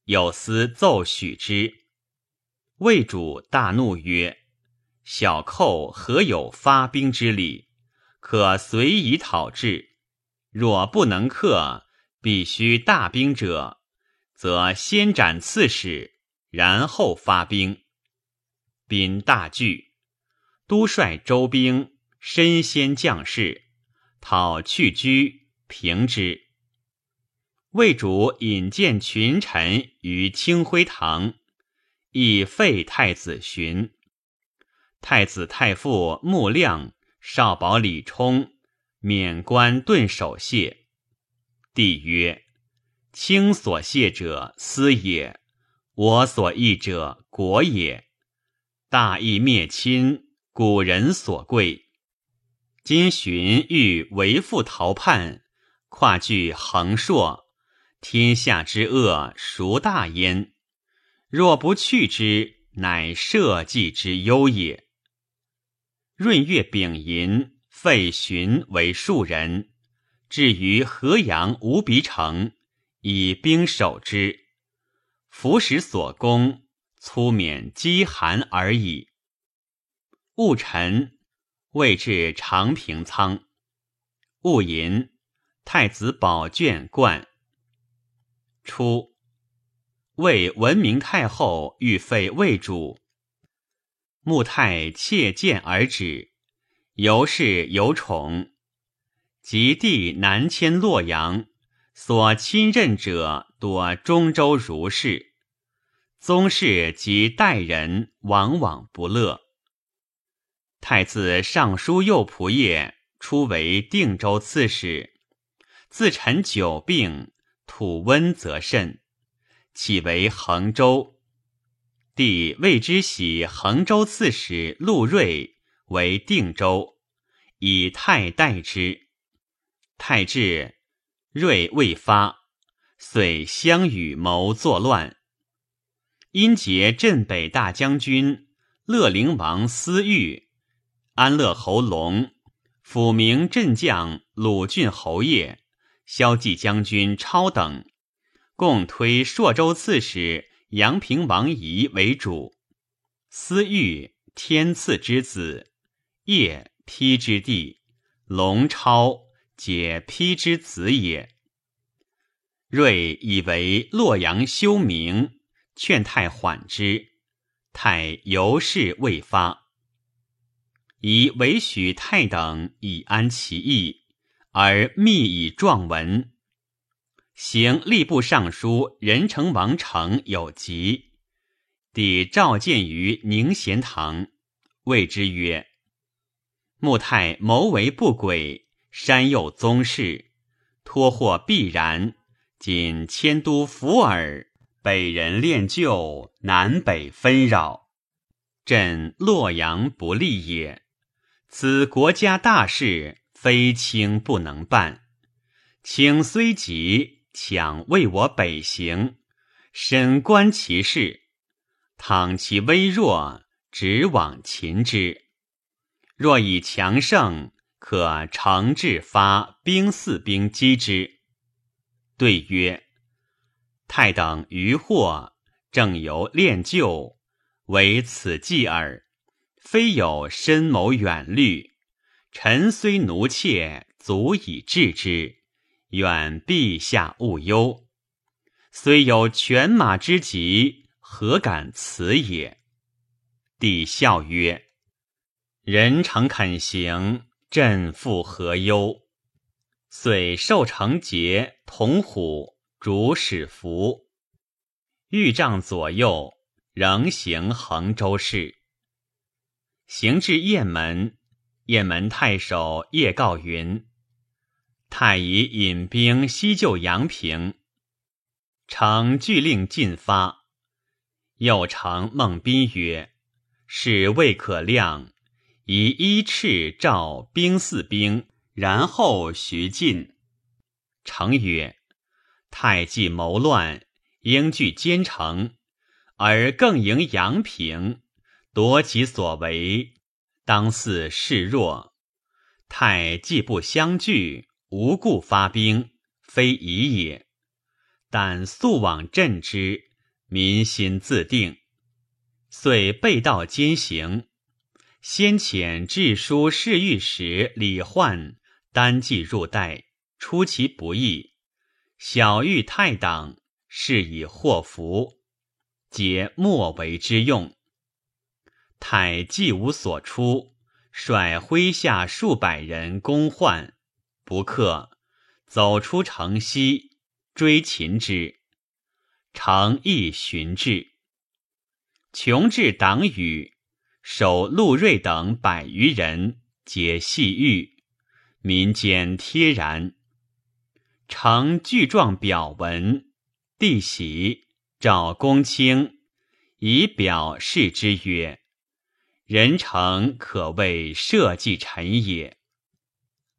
有司奏许之。魏主大怒曰。小寇何有发兵之理？可随以讨之。若不能克，必须大兵者，则先斩刺史，然后发兵。兵大惧，都率周兵，身先将士，讨去居，平之。魏主引荐群臣于清辉堂，以废太子荀。太子太傅穆亮、少保李冲免官顿守谢。帝曰：“卿所谢者私也，我所义者国也。大义灭亲，古人所贵。今荀欲为父逃叛，跨据横朔，天下之恶孰大焉？若不去之，乃社稷之忧也。”闰月丙寅，废荀为庶人，至于河阳无鼻城，以兵守之。服食所攻，粗免饥寒而已。戊辰，未至长平仓。戊寅，太子宝卷冠。初，魏文明太后欲废魏主。穆太窃见而止，由是有宠。及帝南迁洛阳，所亲任者多中州儒士，宗室及代人往往不乐。太子尚书右仆射初为定州刺史，自陈久病，吐温则甚，起为衡州。帝谓之喜衡州刺史陆睿为定州，以太代之。太至，睿未发，遂相与谋作乱。因结镇北大将军乐陵王司玉、安乐侯龙、抚明镇将鲁郡侯业、骁骑将军超等，共推朔州刺史。阳平王仪为主，司玉天赐之子，叶丕之弟，龙超解丕之子也。睿以为洛阳休明，劝太缓之，太犹是未发，以为许太等以安其意，而密以状文。行吏部尚书任城王成有疾，帝召见于宁贤堂，谓之曰：“穆太谋为不轨，山右宗室，托祸必然。仅迁都伏尔，北人恋旧，南北纷扰，朕洛阳不利也。此国家大事，非卿不能办。卿虽急。”抢为我北行，深观其事，倘其微弱，直往擒之；若以强盛，可乘至发兵四兵击之。对曰：太等余祸，正由练就，唯此计耳，非有深谋远虑。臣虽奴妾，足以治之。愿陛下勿忧。虽有犬马之疾，何敢辞也？帝笑曰：“人诚肯行，朕复何忧？”遂受成节、铜虎、主使服，御帐左右，仍行衡州事。行至雁门，雁门太守叶告云：“太乙引兵西救阳平。”承具令进发，又承孟斌曰：“是未可量，以一赤召兵四兵，然后徐进。”成曰：“太既谋乱，应据奸臣，而更迎阳平，夺其所为，当似示弱。太既不相拒，无故发兵，非宜也。”但速往镇之，民心自定。遂背道兼行，先遣致书侍御史李焕单骑入代，出其不意。小玉太党是以祸福，皆莫为之用。太既无所出，率麾下数百人攻患，不克，走出城西。追擒之，常亦寻至。穷至党羽，守陆睿等百余人，皆系狱，民间贴然。成具状表文，帝喜，召公卿，以表示之曰：“人诚可谓社稷臣也。”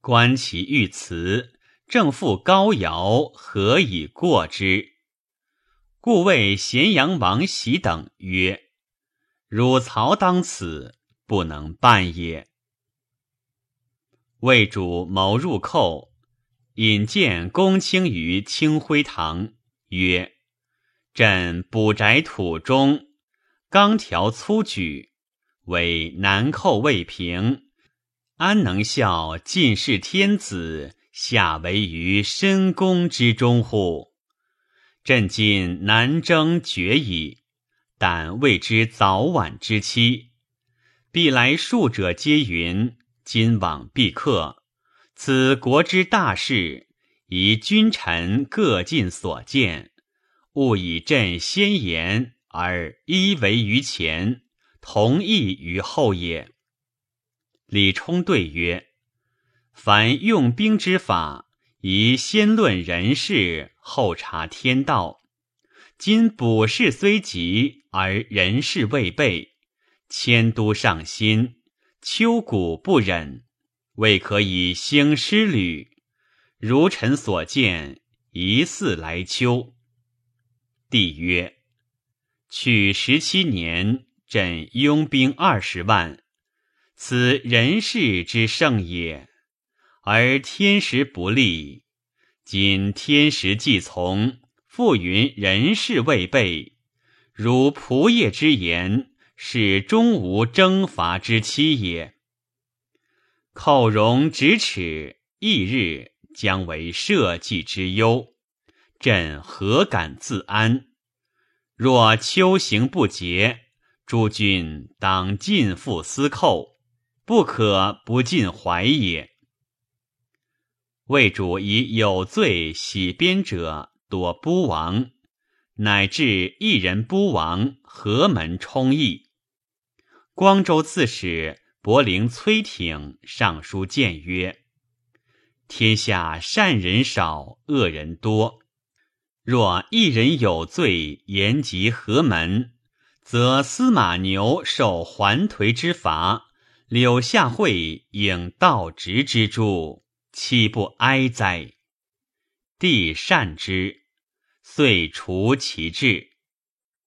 观其御辞。正负高尧，何以过之？故谓咸阳王喜等曰：“汝曹当此，不能办也。”魏主谋入寇，引荐公卿于清辉堂，曰：“朕补宅土中，刚条粗举，为南寇未平，安能效晋世天子？”下为于深宫之中乎？朕今南征决矣，但未知早晚之期。必来数者皆云：今往必克。此国之大事，宜君臣各尽所见，勿以朕先言而依为于前，同意于后也。李冲对曰。凡用兵之法，宜先论人事，后察天道。今卜事虽急，而人事未备，迁都上心，秋谷不忍，未可以兴师旅。如臣所见，疑似来秋。帝曰：去十七年，朕拥兵二十万，此人事之盛也。而天时不利，今天时既从，复云人事未备，如仆业之言，是终无征伐之期也。寇戎咫尺，翌日将为社稷之忧，朕何敢自安？若秋行不节，诸君当尽复思寇，不可不尽怀也。魏主以有罪洗边者多孤王，乃至一人孤王，何门充溢？光州刺史柏陵崔挺上书谏曰：“天下善人少，恶人多。若一人有罪，言及何门，则司马牛受环颓之罚，柳下惠应道直之诛。”岂不哀哉？帝善之，遂除其志。